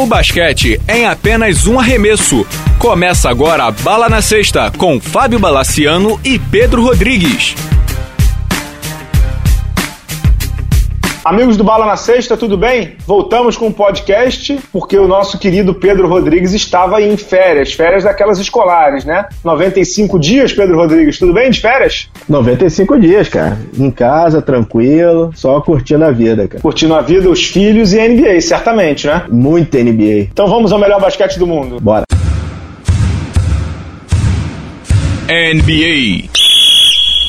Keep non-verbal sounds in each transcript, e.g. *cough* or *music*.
O basquete é em apenas um arremesso. Começa agora a Bala na Sexta com Fábio Balaciano e Pedro Rodrigues. Amigos do Bala na Sexta, tudo bem? Voltamos com o podcast porque o nosso querido Pedro Rodrigues estava em férias, férias daquelas escolares, né? 95 dias, Pedro Rodrigues, tudo bem de férias? 95 dias, cara. Em casa, tranquilo, só curtindo a vida, cara. Curtindo a vida, os filhos e a NBA, certamente, né? Muito NBA. Então vamos ao melhor basquete do mundo. Bora. NBA.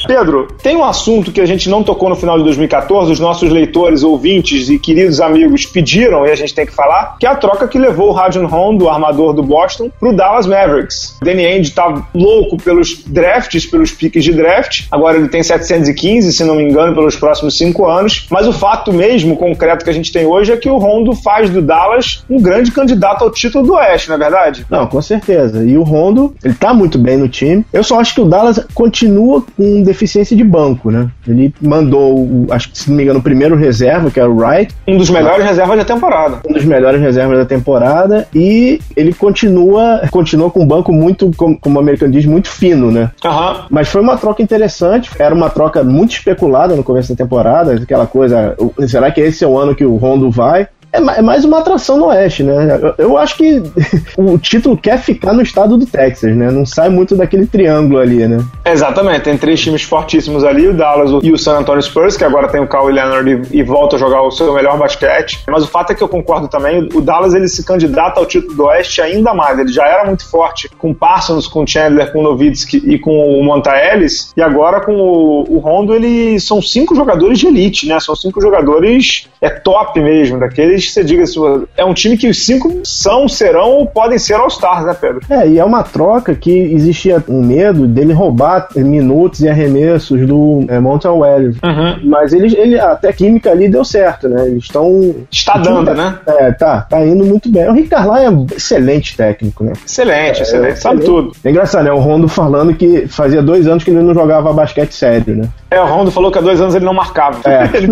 Pedro, tem um assunto que a gente não tocou no final de 2014, os nossos leitores, ouvintes e queridos amigos pediram e a gente tem que falar, que é a troca que levou o Rajon Rondo, o armador do Boston, pro Dallas Mavericks. Danny Ainge tá louco pelos drafts, pelos piques de draft, agora ele tem 715, se não me engano, pelos próximos cinco anos, mas o fato mesmo, concreto que a gente tem hoje é que o Rondo faz do Dallas um grande candidato ao título do Oeste, não é verdade? Não, com certeza. E o Rondo, ele tá muito bem no time. Eu só acho que o Dallas continua com deficiência de banco, né? Ele mandou, o- acho que se não me engano, o primeiro reserva, que era o Wright, Um dos melhores reservas da temporada. um dos melhores reservas da temporada, e ele continua, continua com um banco muito, como, como o americano diz, muito fino, né? Aham. Mas foi uma troca interessante, era uma troca muito especulada no começo da temporada, aquela coisa, será que esse é o ano que o Rondo vai? É é mais uma atração no Oeste, né? Eu, acho que *laughs* o título quer ficar no estado do Texas, né? Não sai muito daquele triângulo ali, né? Exatamente, tem três times fortíssimos ali, o Dallas e o San Antonio Spurs, que agora tem o Kawhi Leonard e, volta a jogar o seu melhor basquete. Mas o fato é que eu concordo também, o Dallas ele se candidata ao título do Oeste ainda mais. Ele já era muito forte com Parsons, com Chandler, com Nowitzki e com o Monta Ellis, e agora com o, Rondo, eles são cinco jogadores de elite, né? São cinco jogadores é top mesmo, daqueles que você diga, assim, é um time que os cinco são, serão ou podem ser All-Stars, né, Pedro? É, e é uma troca que existia um medo dele roubar minutos e arremessos do é, Montel Wells. Mas ele, ele, até a química ali deu certo, né? Eles estão. Está dando, tá- né? É, tá, tá indo muito bem. O Rick Carlisle é um excelente técnico, né? Excelente, excelente, sabe tudo. É engraçado, né? O Rondo falando que fazia dois anos que ele não jogava basquete sério, né? É, o Rondo falou que há dois anos ele não marcava. É. *laughs* Ele,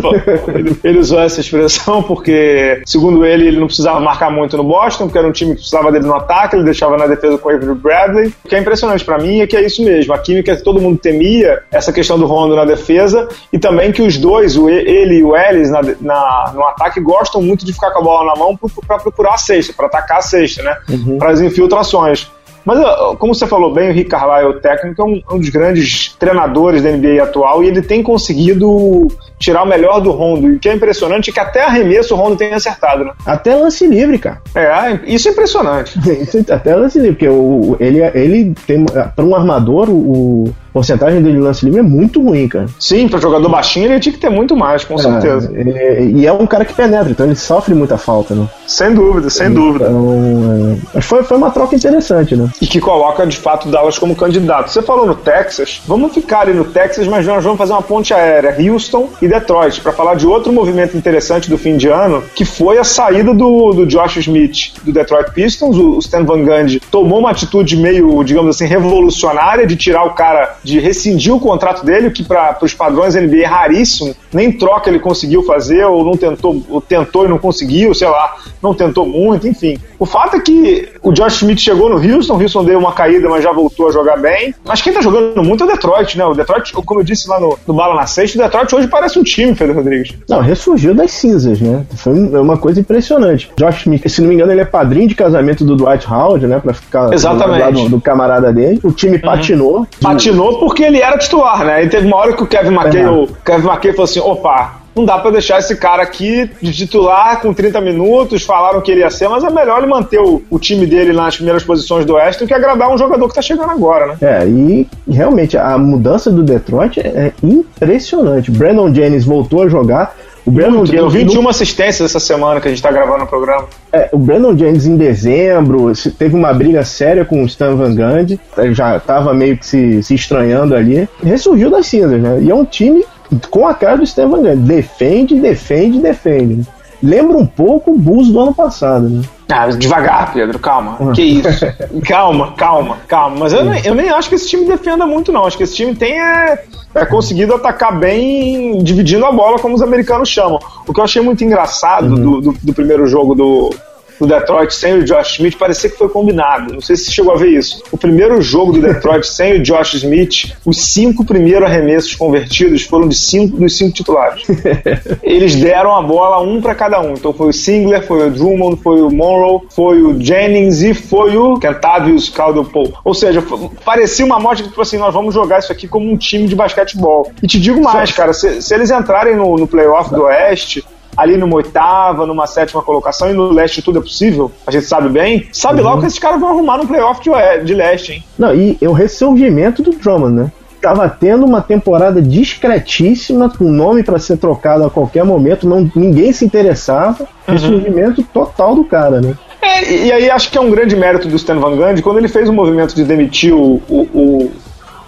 ele- ele usou essa expressão porque, segundo ele, ele não precisava marcar muito no Boston, porque era um time que precisava dele no ataque, ele deixava na defesa com o Avery Bradley. O que é impressionante pra mim é que é isso mesmo. A química que todo mundo temia, essa questão do Rondo na defesa, e também que os dois, o, ele e o Ellis, na, na- no ataque, gostam muito de ficar com a bola na mão pra procurar a cesta, pra atacar a cesta, né? Para as infiltrações. Mas, como você falou bem, o Rick Carlisle, o técnico, é um, um dos grandes treinadores da NBA atual e ele tem conseguido tirar o melhor do Rondo. E o que é impressionante é que até arremesso o Rondo tem acertado, né? Até lance livre, cara. É, isso é impressionante. *laughs* Isso até lance livre, porque o, ele, ele tem. Pra um armador, o, porcentagem dele de lance livre é muito ruim, cara. Sim, para jogador baixinho ele tinha que ter muito mais, com certeza. É, e é um cara que penetra, então ele sofre muita falta, né? Sem dúvida, sem dúvida. Então, é, mas foi, foi uma troca interessante, né? E que coloca de fato Dallas como candidato. Você falou no Texas, vamos ficar ali no Texas, mas nós vamos fazer uma ponte aérea, Houston e Detroit, para falar de outro movimento interessante do fim de ano, que foi a saída do, do Josh Smith do Detroit Pistons. O, o Stan Van Gundy tomou uma atitude meio, digamos assim, revolucionária de tirar o cara, de rescindir o contrato dele, o que para os padrões NBA é raríssimo. Nem troca ele conseguiu fazer, ou não tentou, ou tentou e não conseguiu, sei lá, não tentou muito, enfim. O fato é que o Josh Smith chegou no Houston, o Houston deu uma caída, mas já voltou a jogar bem. Mas quem tá jogando muito é o Detroit, né? O Detroit, como eu disse lá no, no Bala na Sexta, o Detroit hoje parece um time, Pedro Rodrigues. Não, ressurgiu das cinzas, né? Foi um- uma coisa impressionante. Josh Smith, se não me engano, ele é padrinho de casamento do Dwight Howard, né? Pra ficar Exatamente. do do camarada dele. O time patinou. Patinou porque ele era titular, né? E teve uma hora que o Kevin McKay, o Kevin McKay falou assim: opa. Não dá pra deixar esse cara aqui de titular com 30 minutos. Falaram que ele ia ser, mas é melhor ele manter o, o time dele nas primeiras posições do Oeste do que agradar um jogador que tá chegando agora, né? É, e realmente a mudança do Detroit é impressionante. Brandon Jennings voltou a jogar. O Brandon Muito, Jennings 21 assistências essa semana que a gente tá gravando o programa. É, o Brandon Jennings em dezembro teve uma briga séria com o Stan Van Gundy, ele já estava meio que se, se estranhando ali, ressurgiu das cinzas, né? E é um time com a cara do Stan Van Gundy, defende, defende, defende. Lembra um pouco o Bulls do ano passado, né? Ah, devagar, Pedro, calma. Ah. Que isso? *laughs* calma, calma, calma. Mas eu nem, eu nem acho que esse time defenda muito, não. Acho que esse time tem é, é conseguido atacar bem, dividindo a bola, como os americanos chamam. O que eu achei muito engraçado do, do, do primeiro jogo do, do Detroit sem o Josh Smith, parecia que foi combinado. Não sei se você chegou a ver isso. O primeiro jogo do Detroit *laughs* sem o Josh Smith, os cinco primeiros arremessos convertidos foram de cinco dos cinco titulares. *laughs* Eles deram a bola um para cada um. Então foi o Singler, foi o Drummond, foi o Monroe, foi o Jennings e foi o Kentavious Caldwell Ou seja, parecia uma morte que tipo assim, nós vamos jogar isso aqui como um time de basquetebol. E te digo mais, cara, se, se eles entrarem no, no playoff do Oeste, ali numa oitava, numa sétima colocação, e no leste tudo é possível, a gente sabe bem, sabe uhum. lá o que esses caras vão arrumar no playoff de, de leste, hein? Não, e o ressurgimento do Drummond, né? Tava tendo uma temporada discretíssima, com nome para ser trocado a qualquer momento, não, ninguém se interessava. Uhum. Ressurgimento total do cara, né? É, e aí acho que é um grande mérito do Stan Van Gundy, quando ele fez o movimento de demitir o, o, o,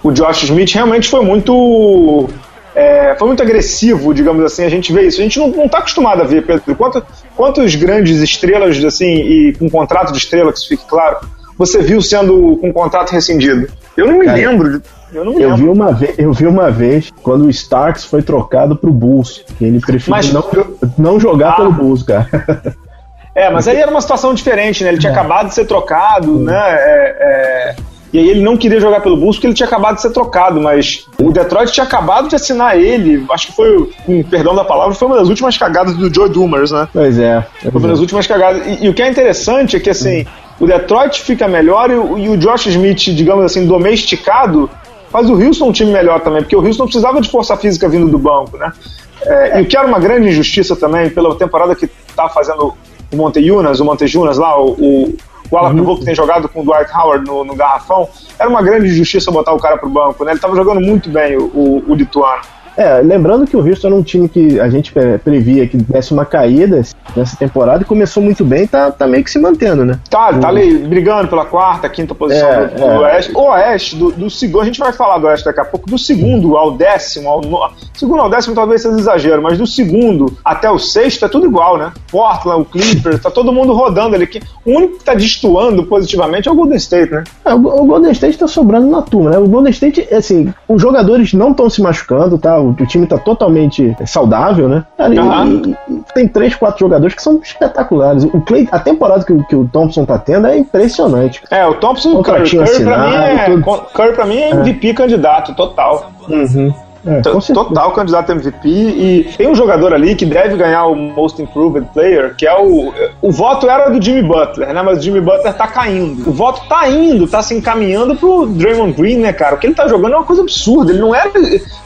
o Josh Smith, realmente foi muito é, foi muito agressivo, digamos assim, a gente vê isso. A gente não está acostumado a ver, Pedro. Quanto, quantos grandes estrelas, assim, e com contrato de estrela, que isso fique claro, você viu sendo com contrato rescindido? Eu não me Cara, lembro. Eu, não me eu lembro. Vi uma vez, eu vi uma vez quando o Starks foi trocado pro Bulls. Ele preferiu Mas, não, não jogar ah, pelo Bulls, cara. É, mas aí era uma situação diferente, né? Ele tinha é. acabado de ser trocado, né? É, é e aí ele não queria jogar pelo Bulls porque ele tinha acabado de ser trocado, mas o Detroit tinha acabado de assinar ele. Acho que foi, com perdão da palavra, foi uma das últimas cagadas do Joe Dumers, né? Pois é. Foi uma das últimas cagadas. E, e, o que é interessante é que, assim, o Detroit fica melhor e, e o Josh Smith, digamos assim, domesticado, faz o Houston um time melhor também, porque o Houston precisava de força física vindo do banco, né? É, e o que era uma grande injustiça também, pela temporada que tá fazendo o Montejunas, o Montejunas lá, o, o o ala pivô que tem jogado com o Dwight Howard no, no garrafão, era uma grande injustiça botar o cara pro banco, né? Ele tava jogando muito bem, o, o, o lituano. É, lembrando que o Houston era um time que a gente previa que desse uma caída nessa temporada e começou muito bem e tá, tá meio que se mantendo, né? Tá, tá ali brigando pela quarta, quinta posição é, do, do é. Oeste. O Oeste, do, do, segundo, a gente vai falar do Oeste daqui a pouco, do segundo ao décimo, ao no... segundo ao décimo talvez seja exagero, mas do segundo até o sexto é tudo igual, né? Portland, o Clippers, tá todo mundo rodando ali. O único que tá destoando positivamente é o Golden State, né? É, o, o Golden State tá sobrando na turma, né? O Golden State, assim, os jogadores não estão se machucando, tá? O, o time tá totalmente saudável, né? Cara, uhum. e, e tem três, quatro jogadores que são espetaculares. O Clay, a temporada que, que o Thompson tá tendo é impressionante. É, o Thompson, Curry, Curry, pra mim é, Curry pra mim é MVP é. candidato, total. Uhum. É, total candidato a MVP e tem um jogador ali que deve ganhar o Most Improved Player, que é o. O voto era do Jimmy Butler, né? Mas o Jimmy Butler tá caindo. O voto tá indo, tá se encaminhando pro Draymond Green, né, cara? O que ele tá jogando é uma coisa absurda. Ele não era.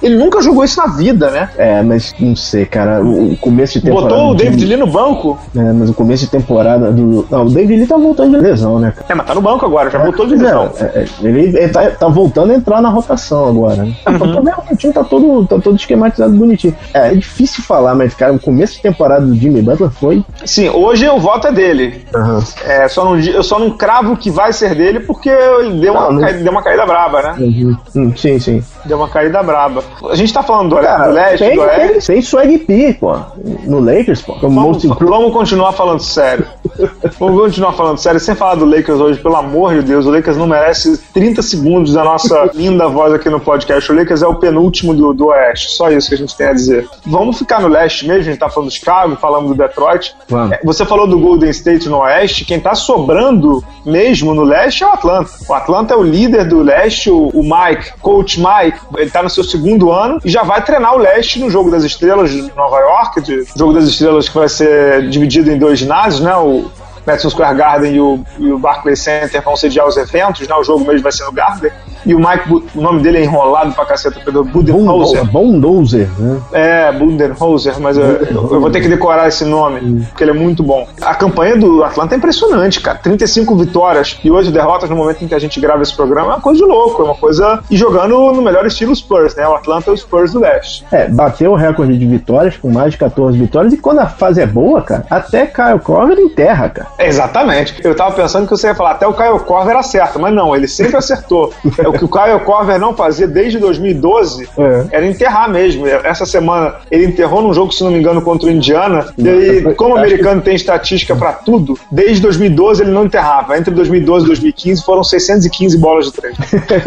Ele nunca jogou isso na vida, né? É, mas não sei, cara. O começo de temporada. Botou o David Lee no banco? É, mas o começo de temporada do. Não, o David Lee tá voltando de lesão, né? Cara? É, mas tá no banco agora, já é, voltou de lesão. É, é, ele, ele tá, tá, voltando a entrar na rotação agora, né? Uhum. O time tá todo, tá todo esquematizado bonitinho. É, é difícil falar, mas, cara, o começo de temporada do Jimmy Butler foi. Sim, hoje o voto é dele. Uhum. É, só não, eu só não cravo que vai ser dele porque ele deu, não, uma, não... deu uma caída braba, né? Uhum. Hum, sim, sim. Deu uma caída braba. A gente tá falando do, cara, do leste, tem, do oeste. Tem, Swag P, pô. No Lakers, pô. Vamos, vamos continuar falando sério. *laughs* vamos continuar falando sério, sem falar do Lakers hoje, pelo amor de Deus. O Lakers não merece 30 segundos da nossa *laughs* linda voz aqui no podcast. O Lakers é o penúltimo do, do oeste. Só isso que a gente tem a dizer. Vamos ficar no leste mesmo, a gente tá falando do Chicago, falando do Detroit. Vamos. Você falou do Golden State no oeste, quem tá sobrando mesmo no leste é o Atlanta. O Atlanta é o líder do leste, o, o Mike, coach Mike, ele tá no seu segundo ano e já vai treinar o leste no Jogo das Estrelas de Nova York, de Jogo das Estrelas que vai ser dividido em dois ginásios, né? O Madison Square Garden e o, e o Barclays Center vão sediar os eventos, né? O jogo mesmo vai ser no Garden. E o Mike, o nome dele é enrolado pra caceta, Pedro Budenholzer. Budenholzer, né? É, Budenholzer, mas eu, eu, vou ter que decorar esse nome, porque ele é muito bom. A campanha do Atlanta é impressionante, cara. 35 vitórias e 8 derrotas no momento em que a gente grava esse programa é uma coisa de louco, é uma coisa. E jogando no melhor estilo Spurs, né? O Atlanta é o Spurs do leste. É, bateu o recorde de vitórias com mais de 14 vitórias e quando a fase é boa, cara, até Kyle Korver enterra, cara. É, exatamente. Eu tava pensando que você ia falar até o Kyle Korver acerta, mas não, ele sempre acertou. *laughs* O que o Kyle Korver não fazia desde 2012 é. era enterrar mesmo. Essa semana ele enterrou num jogo, se não me engano, contra o Indiana. E aí, como o americano tem estatística para tudo, desde 2012 ele não enterrava. Entre 2012 e 2015 foram 615 bolas de três.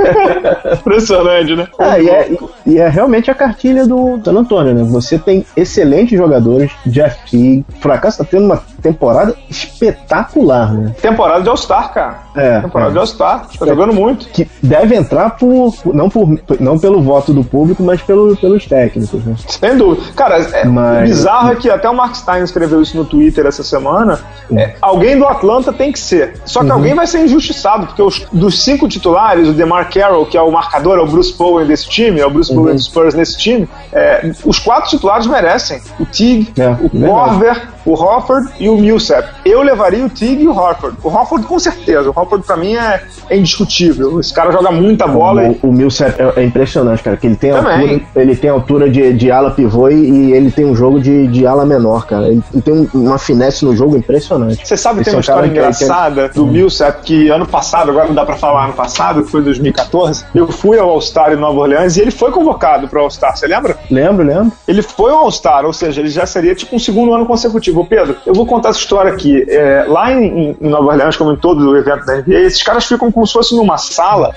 *laughs* Impressionante, né? Ah, e, é, E é realmente a cartilha do San Antonio, né? Você tem excelentes jogadores, Jeff Teague, fracasso tá tendo uma temporada espetacular, né? Temporada de All-Star, cara. É. Temporada é. de All-Star. Tá jogando muito. Que deve entrar por, não, por, não pelo voto do público, mas pelo, pelos técnicos, né? Sem dúvida. Cara, é, mas... o bizarro é que até o Mark Stein escreveu isso no Twitter essa semana. É, alguém do Atlanta tem que ser. Só que uhum. alguém vai ser injustiçado, porque os, dos cinco titulares, o DeMar Carroll, que é o marcador, é o Bruce Bowen desse time, é o Bruce uhum. Bowen dos Spurs nesse time, é, os quatro titulares merecem. O Tig, é, o Corver, o Hofford e o Millsap. Eu levaria o Tig e o Hofford. O Hofford com certeza. O Hofford pra mim é, é indiscutível. Esse cara joga muita bola. O, e... o Millsap é, é, impressionante, cara. Que ele tem Também. altura, ele tem altura de, de ala pivô e ele tem um jogo de, de ala menor, cara. Ele, tem uma finesse no jogo impressionante. Você sabe que tem uma história engraçada que... do Millsap que ano passado, agora não dá pra falar ano passado, que foi 2014, eu fui ao All-Star em Nova Orleans e ele foi convocado pro All-Star. Você lembra? Lembro, lembro. Ele foi ao All-Star, ou seja, ele já seria tipo um segundo ano consecutivo. Pedro, eu vou contar essa história aqui. É, lá em, em, Nova Orleans, como em todo o evento da NBA, esses caras ficam como se fosse numa sala,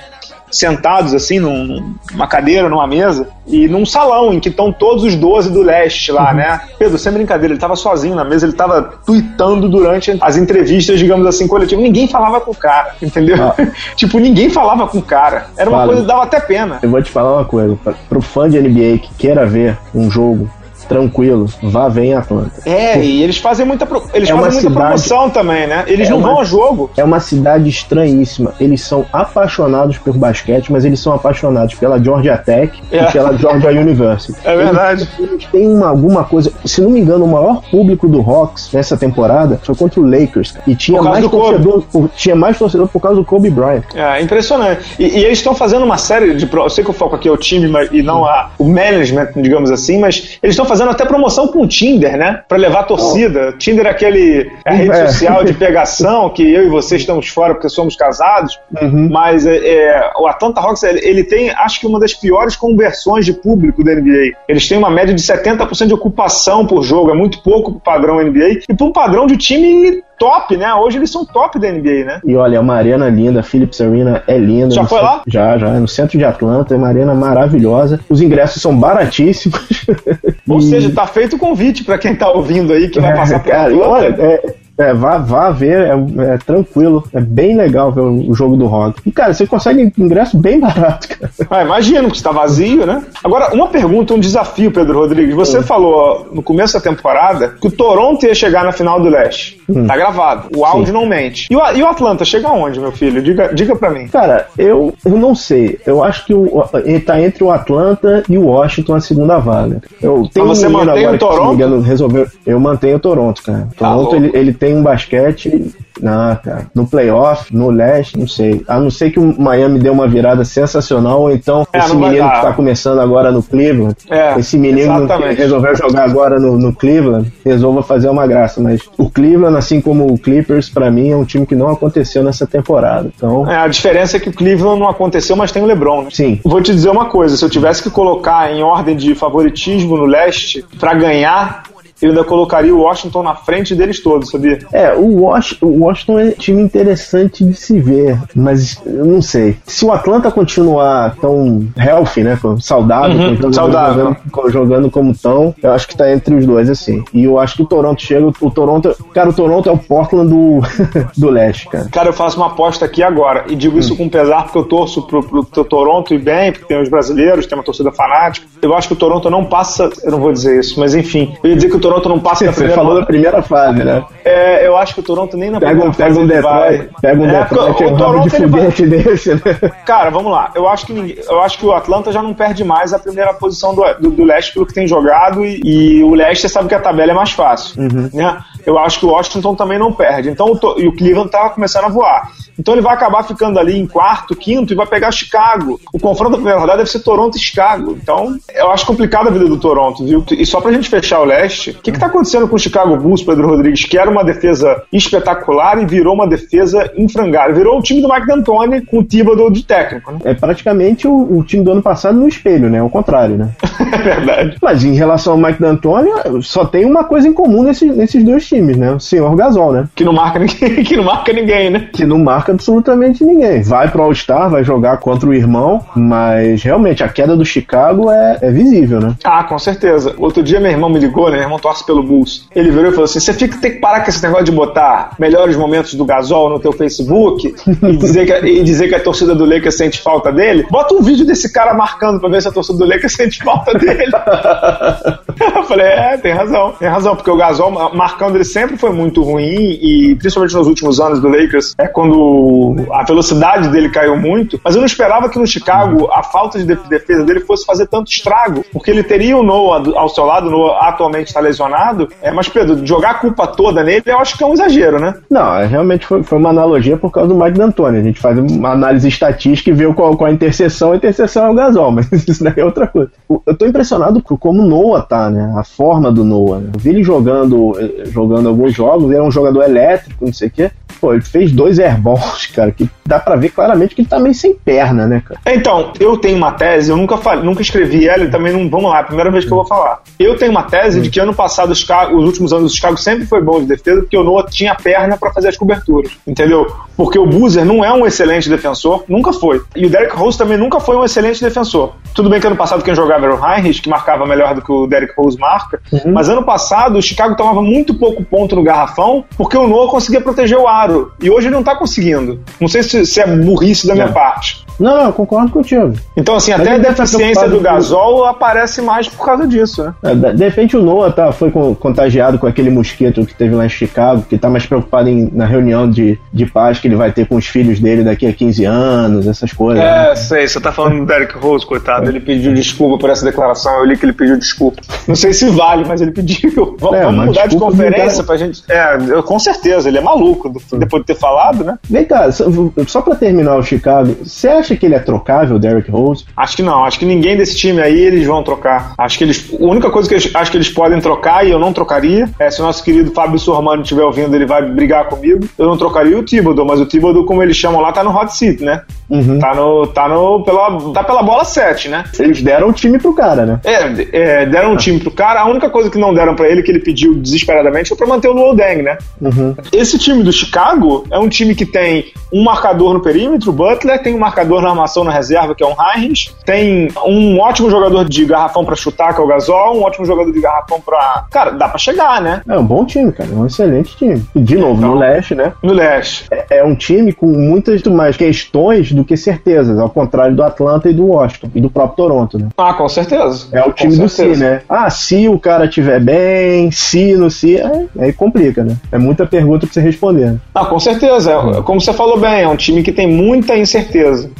sentados assim, num, numa cadeira, numa mesa, e num salão em que estão todos os 12 do leste lá, uhum. né? Pedro, sem brincadeira, ele estava sozinho na mesa, ele estava tweetando durante as entrevistas, digamos assim, coletivas. Ninguém falava com o cara, entendeu? Ah. *laughs* tipo, ninguém falava com o cara. Era uma Fala. coisa que dava até pena. Eu vou te falar uma coisa, para o fã de NBA que queira ver um jogo tranquilo, vá vem Atlanta. É, e eles fazem muita, pro... eles é fazem muita cidade... promoção também, né? Eles é não uma... vão a jogo. É uma cidade estranhíssima. Eles são apaixonados por basquete, mas eles são apaixonados pela Georgia Tech é. e pela Georgia University. É verdade. Eles, eles têm uma, alguma coisa. Se não me engano, o maior público do Hawks nessa temporada foi contra o Lakers. E tinha mais torcedor, por, tinha mais torcedor por causa do Kobe Bryant. É, impressionante. E, e eles estão fazendo uma série de. Eu sei que o foco aqui é o time mas, e não a, o management, digamos assim, mas eles estão fazendo até promoção com o Tinder, né? Pra levar a torcida. Oh. Tinder é aquele é a rede é. social de pegação que eu e você estamos fora porque somos casados. Uhum. Mas é, é, o Atlanta Hawks, ele, ele, tem, acho que uma das piores conversões de público da NBA. Eles têm uma média de 70% de ocupação por jogo. É muito pouco pro padrão NBA. E pro padrão de time top, né? Hoje eles são top da NBA, né? E olha, é uma arena linda, Philips Arena é linda. Já foi centro, lá? Já, já. É no centro de Atlanta, é uma arena maravilhosa. Os ingressos são baratíssimos. *laughs* Ou e... seja, tá feito o convite para quem tá ouvindo aí que vai passar por cara, olha, é, é, vá, vá ver, é, é, tranquilo, é bem legal ver o jogo do rock. E, cara, você consegue ingresso bem barato, cara. Ah, imagino que está vazio, né? Agora, uma pergunta, um desafio, Pedro Rodrigues. Você é. falou no começo da temporada que o Toronto ia chegar na final do leste. Hum. Tá gravado. O áudio Sim. não mente. E o, e o, Atlanta chega onde, meu filho? Diga, diga pra mim. Cara, eu, eu não sei. Eu acho que o, ele tá entre o Atlanta e o Washington a segunda vaga. Eu tenho Mas você mantém o Toronto? Engano, resolveu, eu mantenho o Toronto, cara. Tá Toronto, ele, ele tem um basquete não, cara. No playoff, no leste, não sei. A não ser que o Miami dê uma virada sensacional, ou então é, esse menino que tá começando agora no Cleveland, é, esse menino que resolveu jogar agora no, no, Cleveland, resolva fazer uma graça. Mas o Cleveland, assim como o Clippers, para mim, é um time que não aconteceu nessa temporada. Então... É, a diferença é que o Cleveland não aconteceu, mas tem o LeBron, né? Sim. Vou te dizer uma coisa, se eu tivesse que colocar em ordem de favoritismo no leste para ganhar eu ainda colocaria o Washington na frente deles todos, sabia? É, o Washington, o Washington é um time interessante de se ver, mas eu não sei. Se o Atlanta continuar tão healthy, né, saudável, uhum, jogando, saudável. Jogando, jogando, como tão, eu acho que tá entre os dois, assim. E eu acho que o Toronto chega, o Toronto, cara, o Toronto é o Portland do, *laughs* do leste, cara. Cara, eu faço uma aposta aqui agora, e digo isso hum. com pesar porque eu torço pro, pro, pro Toronto e bem, porque tem os brasileiros, tem uma torcida fanática. Eu acho que o Toronto não passa, eu não vou dizer isso, mas enfim, eu ia dizer que o Toronto Toronto não passa da primeira Você falou da primeira fase, né? É, eu acho que o Toronto nem na pega primeira um, fase. Pega um Detroit, pega um é, Detroit, o, o Toronto de foguete vai... desse, né? Cara, vamos lá. Eu acho, que ninguém, eu acho que o Atlanta já não perde mais a primeira posição do, do, do leste pelo que tem jogado e, e, o leste sabe que a tabela é mais fácil. Uhum. Né? Eu acho que o Washington também não perde. Então, o, e o Cleveland tá começando a voar. Então ele vai acabar ficando ali em quarto, quinto e vai pegar Chicago. O confronto da primeira rodada deve ser Toronto e Chicago. Então eu acho complicada a vida do Toronto, viu? E só pra gente fechar o leste, O que está acontecendo com o Chicago Bulls, Pedro Rodrigues, que era uma defesa espetacular e virou uma defesa infrangável? Virou o time do Mike D'Antoni com o Thibodeau de técnico, né? É praticamente o, o, time do ano passado no espelho, né? O contrário, né? *laughs* é verdade. Mas em relação ao Mike D'Antoni, só tem uma coisa em comum nesse, nesses dois times, né? O senhor Gasol, né? Que não marca ninguém, *laughs* que não marca ninguém, né? Que não marca absolutamente ninguém. Vai pro All-Star, vai jogar contra o irmão, mas realmente a queda do Chicago é, é visível, né? Ah, com certeza. Outro dia meu irmão me ligou, né? Meu irmão torce pelo Bulls. Ele virou e falou assim: você fica, tem que parar com esse negócio de botar melhores momentos do Gasol no teu Facebook e dizer que, e dizer que a torcida do Lakers sente falta dele. Bota um vídeo desse cara marcando pra ver se a torcida do Lakers sente falta dele. *laughs* Eu falei, é, tem razão, tem razão, porque o Gasol marcando ele sempre foi muito ruim e principalmente nos últimos anos do Lakers, é quando a velocidade dele caiu muito, mas eu não esperava que no Chicago a falta de defesa dele fosse fazer tanto estrago, porque ele teria o Noah ao seu lado, o Noah atualmente está lesionado, é, mas Pedro, jogar a culpa toda nele, eu acho que é um exagero, né? Não, é, realmente foi, foi uma analogia por causa do Mike D'Antoni, a gente faz uma análise estatística e vê qual, qual a interseção, a interseção é o Gasol, *laughs* mas isso daí é outra coisa. Eu tô impressionado com como o Noah tá, né? A forma do Noah. Né? Eu vi ele jogando, eh, jogando alguns jogos, ele é um jogador elétrico, não sei o quê. Pô, ele fez dois airballs, *laughs* cara, que dá para ver claramente que ele tá meio sem perna, né, cara? Então, eu tenho uma tese, eu nunca falei, nunca escrevi ela e também não. Vamos lá, é primeira vez que eu vou falar. Eu tenho uma tese de que ano passado os, os últimos anos do Chicago sempre foi bom de defesa, porque o Noah tinha perna para fazer as coberturas, entendeu? Porque o Boozer não é um excelente defensor, nunca foi. E o Derek Rose também nunca foi um excelente defensor. Tudo bem que ano passado quem jogava era o Heinrich, que marcava melhor do que o Derek Rose marca, uhum. mas ano passado o Chicago tomava muito pouco ponto no garrafão, porque o Noah conseguia proteger o aro. E hoje ele não tá conseguindo. Não sei se, se é burrice da minha parte. Não, não, eu concordo contigo. Então, assim, até a deficiência do Gasol aparece mais por causa disso, né? É, de repente o Noah tá, foi contagiado com aquele mosquito que teve lá em Chicago, que tá mais preocupado em, na reunião de, de paz que ele vai ter com os filhos dele daqui a 15 anos, essas coisas. É, né? sei, você tá falando do Derek Rose, coitado. É. Ele pediu desculpa por essa declaração, eu li que ele pediu desculpa. Não sei se vale, mas ele pediu. Vamos, é, vamos mudar de conferência pra gente. É, eu, com certeza, ele é maluco depois de ter falado, né? Vem cá, só, só pra terminar o Chicago, você acha que ele é trocável, Derek Rose? Acho que não. Acho que ninguém desse time aí eles vão trocar. Acho que eles. A única coisa que eles, acho que eles podem trocar e eu não trocaria é se o nosso querido Fábio Sormani estiver ouvindo, ele vai brigar comigo. Eu não trocaria o Thibodeau, mas o Thibodeau, como eles chamam lá, tá no hot seat, né? Uhum. Tá no. Tá no. Pela, tá pela bola 7, né? Eles deram o time pro cara, né? É, é deram um time pro cara. A única coisa que não deram para ele, que ele pediu desesperadamente, foi pra manter o Luol Deng, né? Uhum. Esse time do Chicago é um time que tem um marcador no perímetro, o Butler, tem um marcador na armação na reserva, que é um Heinrich, tem um ótimo jogador de garrafão para chutar, que é o Gasol, um ótimo jogador de garrafão pra. Cara, dá pra chegar, né? É um bom time, cara. É um excelente time. E de novo, então, no leste, né? No leste. É, é, um time com muitas mais questões do que certezas, ao contrário do Atlanta e do Washington e do próprio Toronto, né? Ah, com certeza. É o time do si, né? Ah, se o cara tiver bem, se, no se, aí, aí complica, né? É muita pergunta pra você responder. Né? Ah, com certeza. É, como você falou bem, é um time que tem muita incerteza.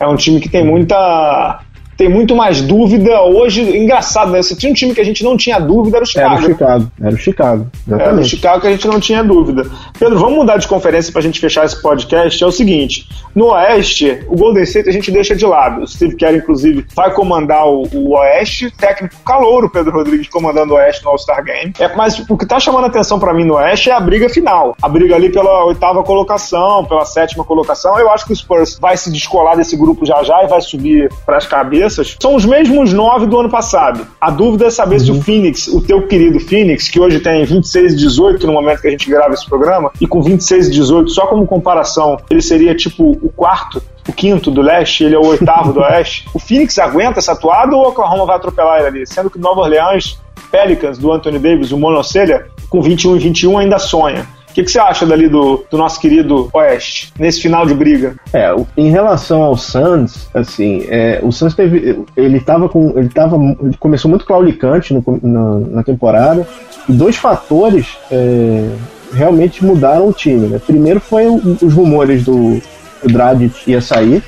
É um time que tem muita tem muito mais dúvida hoje. Engraçado, né? Se tinha um time que a gente não tinha dúvida, era o Chicago. Era o Chicago, era o Chicago. Exatamente. Era o Chicago que a gente não tinha dúvida. Pedro, vamos mudar de conferência para a gente fechar esse podcast. É o seguinte: no Oeste, o Golden State a gente deixa de lado. O Steve Kerr, inclusive, vai comandar o, o Oeste, técnico calouro, Pedro Rodrigues comandando o Oeste no All-Star Game. É, mas o que está chamando a atenção para mim no Oeste é a briga final. A briga ali pela oitava colocação, pela sétima colocação. Eu acho que o Spurs vai se descolar desse grupo já já e vai subir para as cabeças cabeças são os mesmos nove do ano passado. A dúvida é saber uhum. se o uhum. Phoenix, o teu querido Phoenix, que hoje tem 26 e 18 no momento que a gente grava esse programa, e com 26 e 18, só como comparação, ele seria tipo o quarto o quinto do leste, ele é o oitavo do *laughs* oeste. O Phoenix aguenta essa atuada ou o Oklahoma vai atropelar ele ali? Sendo que Nova Orleans, Pelicans, do Anthony Davis, o monocelha, com 21 e 21 ainda sonha que, que você acha dali do, do nosso querido Oeste, nesse final de briga? É, em relação ao Suns, assim, é, o Suns teve. Ele tava com. Ele tava. Ele começou muito claudicante no, na, na temporada. E dois fatores é, realmente mudaram o time. Né? Primeiro foi os rumores do o Dragic ia sair.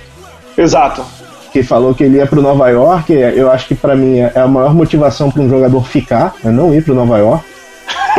Exato que falou que ele ia para Nova York. Eu acho que para mim é a maior motivação para um jogador ficar, é não ir para Nova York.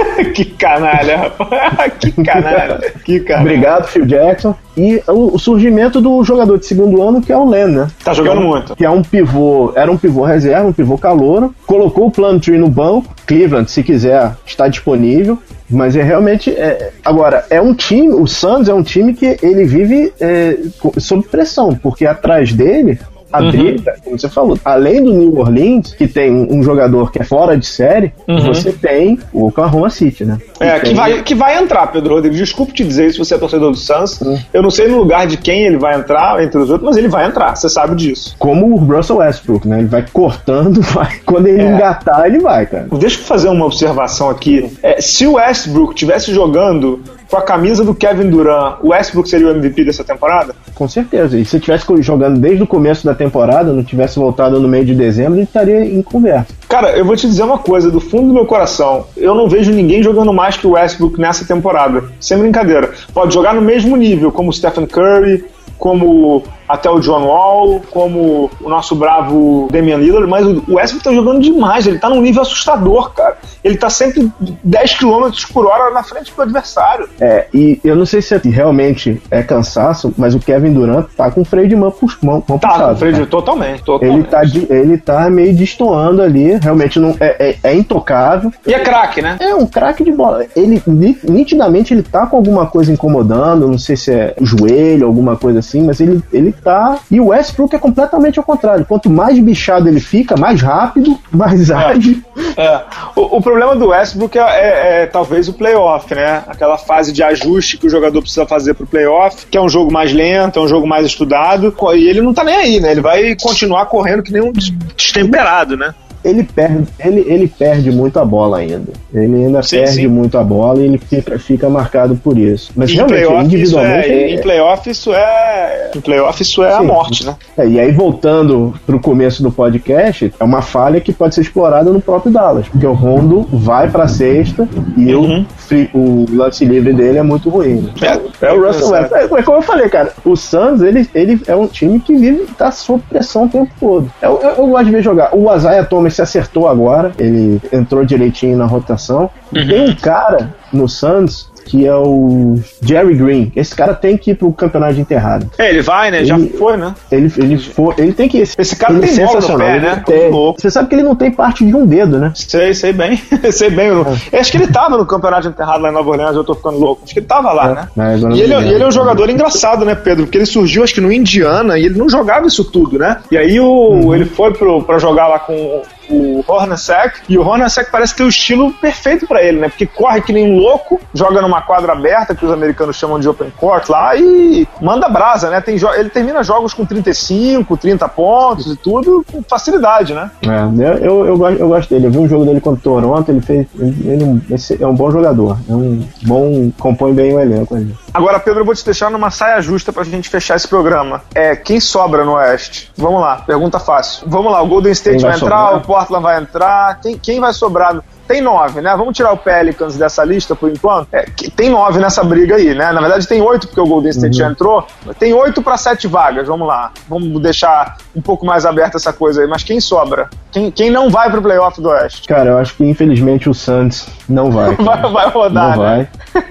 *laughs* que canalha, rapaz. *laughs* que canalha. Que canalha. Obrigado, Phil Jackson. E o, o surgimento do jogador de segundo ano, que é o Len, né? Tá jogando que é um, muito. Que é um pivô, era um pivô reserva, um pivô calouro. Colocou o Plumtree no banco. Cleveland, se quiser, está disponível. Mas é realmente. É, agora, é um time, o Suns é um time que ele vive é, sob pressão, porque atrás dele a uhum. briga, como você falou, além do New Orleans, que tem um jogador que é fora de série, uhum. você tem o Oklahoma City, né? É, que, vai, que vai entrar, Pedro Rodrigues. Desculpe te dizer se você é torcedor do Suns. Uhum. Eu não sei no lugar de quem ele vai entrar, entre os outros, mas ele vai entrar, você sabe disso. Como o Russell Westbrook, né? Ele vai cortando, *laughs* vai. Quando ele é. engatar, ele vai, cara. Deixa eu fazer uma observação aqui. É, se o Westbrook tivesse jogando com a camisa do Kevin Durant, o Westbrook seria o MVP dessa temporada? Com certeza. E se tivesse jogando desde o começo da temporada, não tivesse voltado no meio de dezembro, ele estaria em conversa. Cara, eu vou te dizer uma coisa, do fundo do meu coração, eu não vejo ninguém jogando mais que o Westbrook nessa temporada. Sem brincadeira. Pode jogar no mesmo nível, como o Stephen Curry, como até o John Wall, como o nosso bravo Damian Lillard, mas o Westbrook tá jogando demais, ele tá num nível assustador, cara. Ele tá sempre 10 km por hora na frente do adversário. É, e eu não sei se realmente é cansaço, mas o Kevin Durant tá com freio de mão, pux, mão, mão tá, puxado. Tá, freio de, totalmente, totalmente. Ele tá, de, ele tá meio destoando ali, realmente não é, é, é intocável. E é craque, né? É um craque de bola. Ele, nitidamente, ele tá com alguma coisa incomodando, não sei se é o joelho, alguma coisa assim, mas ele, ele tá. E o Westbrook é completamente ao contrário. Quanto mais bichado ele fica, mais rápido, *laughs* mais é. ágil. É. O, o, problema do Westbrook é, é, é, talvez o playoff, né? Aquela fase de ajuste que o jogador precisa fazer pro playoff, que é um jogo mais lento, é um jogo mais estudado. E ele não tá nem aí, né? Ele vai continuar correndo que nem um destemperado, né? Ele perde, ele, ele perde muito a bola ainda. Ele ainda sim, perde sim. muito a bola e ele fica, fica marcado por isso. Mas e realmente, playoff, individualmente. Isso é, é, em playoff isso é. Em playoff isso é sim. a morte, né? É, e aí, voltando pro começo do podcast, é uma falha que pode ser explorada no próprio Dallas. Porque o Rondo vai pra sexta e uhum. o, o lance livre dele é muito ruim. É, é o Russell Westbrook. É, é, como eu falei, cara, o Suns, ele, ele é um time que vive, tá sob pressão o tempo todo. Eu, eu, eu gosto de ver jogar. O Isaiah Thomas se acertou agora, ele entrou direitinho na rotação. Uhum. Tem um cara no Suns que é o Jerry Green. Esse cara tem que ir pro campeonato de enterrado. É, ele vai, né? Ele, Já foi, né? Ele, ele, foi, ele tem que ir. Esse cara tem é sensacional. Pé, né? Tem. Você sabe que ele não tem parte de um dedo, né? Sei, sei bem. *laughs* sei bem. É. Acho que ele tava no campeonato de enterrado lá em Nova Orleans, eu tô ficando louco. Acho que ele tava lá, é. né? É, e ele, é, ele, é um jogador engraçado, né, Pedro? Porque ele surgiu, acho que no Indiana, e ele não jogava isso tudo, né? E aí o, uhum. ele foi pro, pra jogar lá com o Hornacek, e o Hornacek parece ter o estilo perfeito para ele, né? Porque corre que nem um louco, joga numa quadra aberta, que os americanos chamam de open court lá, e manda brasa, né? Tem ele termina jogos com 35, 30 pontos e tudo com facilidade, né? É, eu, eu, gosto, eu gosto dele. Eu vi um jogo dele contra o Toronto, ele fez. Ele, é um bom jogador. É um bom. compõe bem o elenco. Ali. Agora, Pedro, eu vou te deixar numa saia justa pra gente fechar esse programa. É, quem sobra no Oeste? Vamos lá, pergunta fácil. Vamos lá, o Golden State vai, vai entrar, o Portland vai entrar. Quem, quem vai sobrar? Tem nove, né? Vamos tirar o Pelicans dessa lista por enquanto. É, tem nove nessa briga aí, né? Na verdade tem oito porque o Golden State uhum. já entrou. Tem oito para sete vagas. Vamos lá. Vamos deixar um pouco mais aberta essa coisa aí. Mas quem sobra? Quem, quem não vai pro playoff do Oeste? Cara, eu acho que infelizmente o Santos não vai. *laughs* vai, vai, rodar. Não né? vai.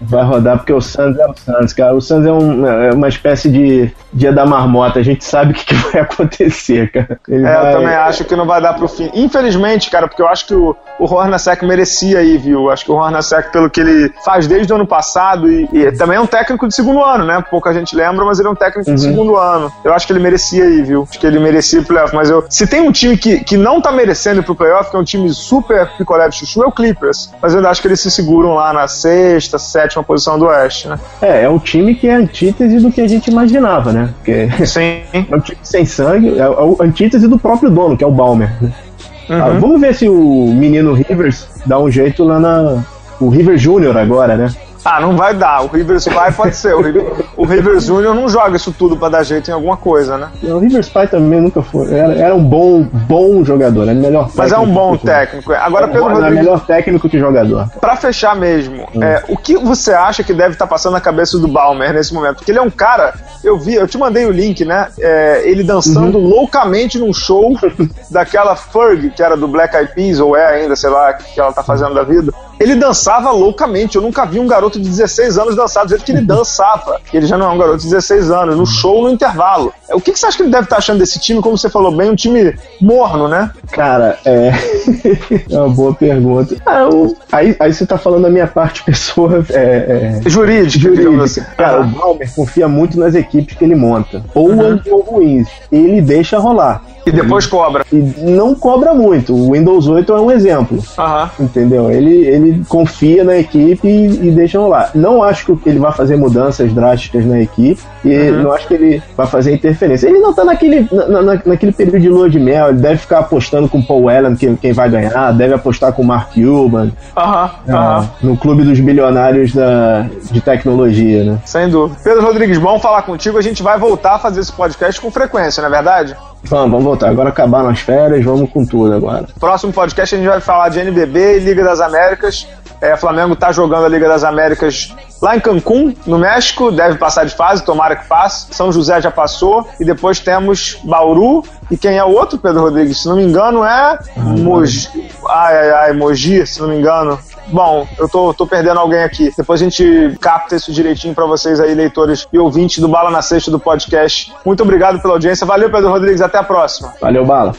Vai rodar porque o Santos é o Santos, cara. O Santos é, um, é uma espécie de dia da marmota. A gente sabe o que, que vai *laughs* acontecer, cara. Ele é, vai... eu também acho que não vai dar pro fim. Infelizmente, cara, porque eu acho que o, o Hornacek merecia aí, viu? Acho que o Hornacek, pelo que ele faz desde o ano passado, e, e, também é um técnico de segundo ano, né? Pouca gente lembra, mas ele é um técnico uhum. de segundo ano. Eu acho que ele merecia aí, viu? Acho que ele merecia o playoff. Mas eu, se tem um time que, que não tá merecendo pro playoff, que é um time super picolé de chuchu, é o Clippers. Mas eu acho que eles se seguram lá na sexta, sétima posição do Oeste, né? É, é um time que é antítese do que a gente imaginava, né? Porque Sim. *laughs* é um time sem sangue, é a antítese do próprio dono, que é o Balmer. Uhum. Ah, vamos ver se o menino Rivers dá um jeito lá na. O River Júnior agora, né? Ah, não vai dar. O Rivers vai pode ser. O, River, o Rivers Júnior não joga isso tudo para dar jeito em alguma coisa, né? O Rivers Pai também nunca foi. Era, era um bom, bom jogador, era melhor Mas é um bom técnico. Agora, Pedro Rodrigues. É melhor técnico que jogador. Para fechar mesmo, hum. é, o que você acha que deve estar tá passando na cabeça do Balmer nesse momento? Porque ele é um cara. Eu vi, eu te mandei o link, né? É, ele dançando uhum. loucamente num show *laughs* daquela Ferg, que era do Black Eyed Peas, ou é ainda, sei lá, que ela tá fazendo da vida ele dançava loucamente. Eu nunca vi um garoto de 16 anos dançar do jeito que ele dançava. Ele já não é um garoto de 16 anos, no show, no intervalo. O que, que você acha que ele deve estar achando desse time? Como você falou bem, um time morno, né? Cara, é. *laughs* é uma boa pergunta. Ah, eu... aí, aí você tá falando da minha parte pessoa. É, é... Jurídica, Jurídica. Assim. Cara, ah. o Balmer confia muito nas equipes que ele monta. Ou uhum. ou ruins. Ele deixa rolar. E depois cobra. E não cobra muito. O Windows 8 é um exemplo. Uhum. Entendeu? Ele, ele confia na equipe e, e deixa rolar. Não acho que ele vai fazer mudanças drásticas na equipe e uhum. não acho que ele vai fazer interferência. Ele não tá naquele, na, na, naquele período de lua de mel, ele deve ficar apostando com o Paul Allen quem, quem vai ganhar, deve apostar com o Mark Cuban. Uhum. no clube dos bilionários da, de tecnologia, né? Sem dúvida. Pedro Rodrigues, bom falar contigo. A gente vai voltar a fazer esse podcast com frequência, não é verdade? Vamos, vamos voltar. Agora acabaram as férias, vamos com tudo agora. Próximo podcast a gente vai falar de NBB e Liga das Américas. É, Flamengo tá jogando a Liga das Américas lá em Cancún, no México, deve passar de fase, tomara que passe. São José já passou. E depois temos Bauru. E quem é o outro, Pedro Rodrigues? Se não me engano, é ah, Mogi. Ai, ai, ai, Mogi, se não me engano. Bom, eu tô, tô perdendo alguém aqui. Depois a gente capta isso direitinho para vocês aí, leitores e ouvintes do Bala na Sexta do podcast. Muito obrigado pela audiência. Valeu, Pedro Rodrigues. Até a próxima. Valeu, Bala.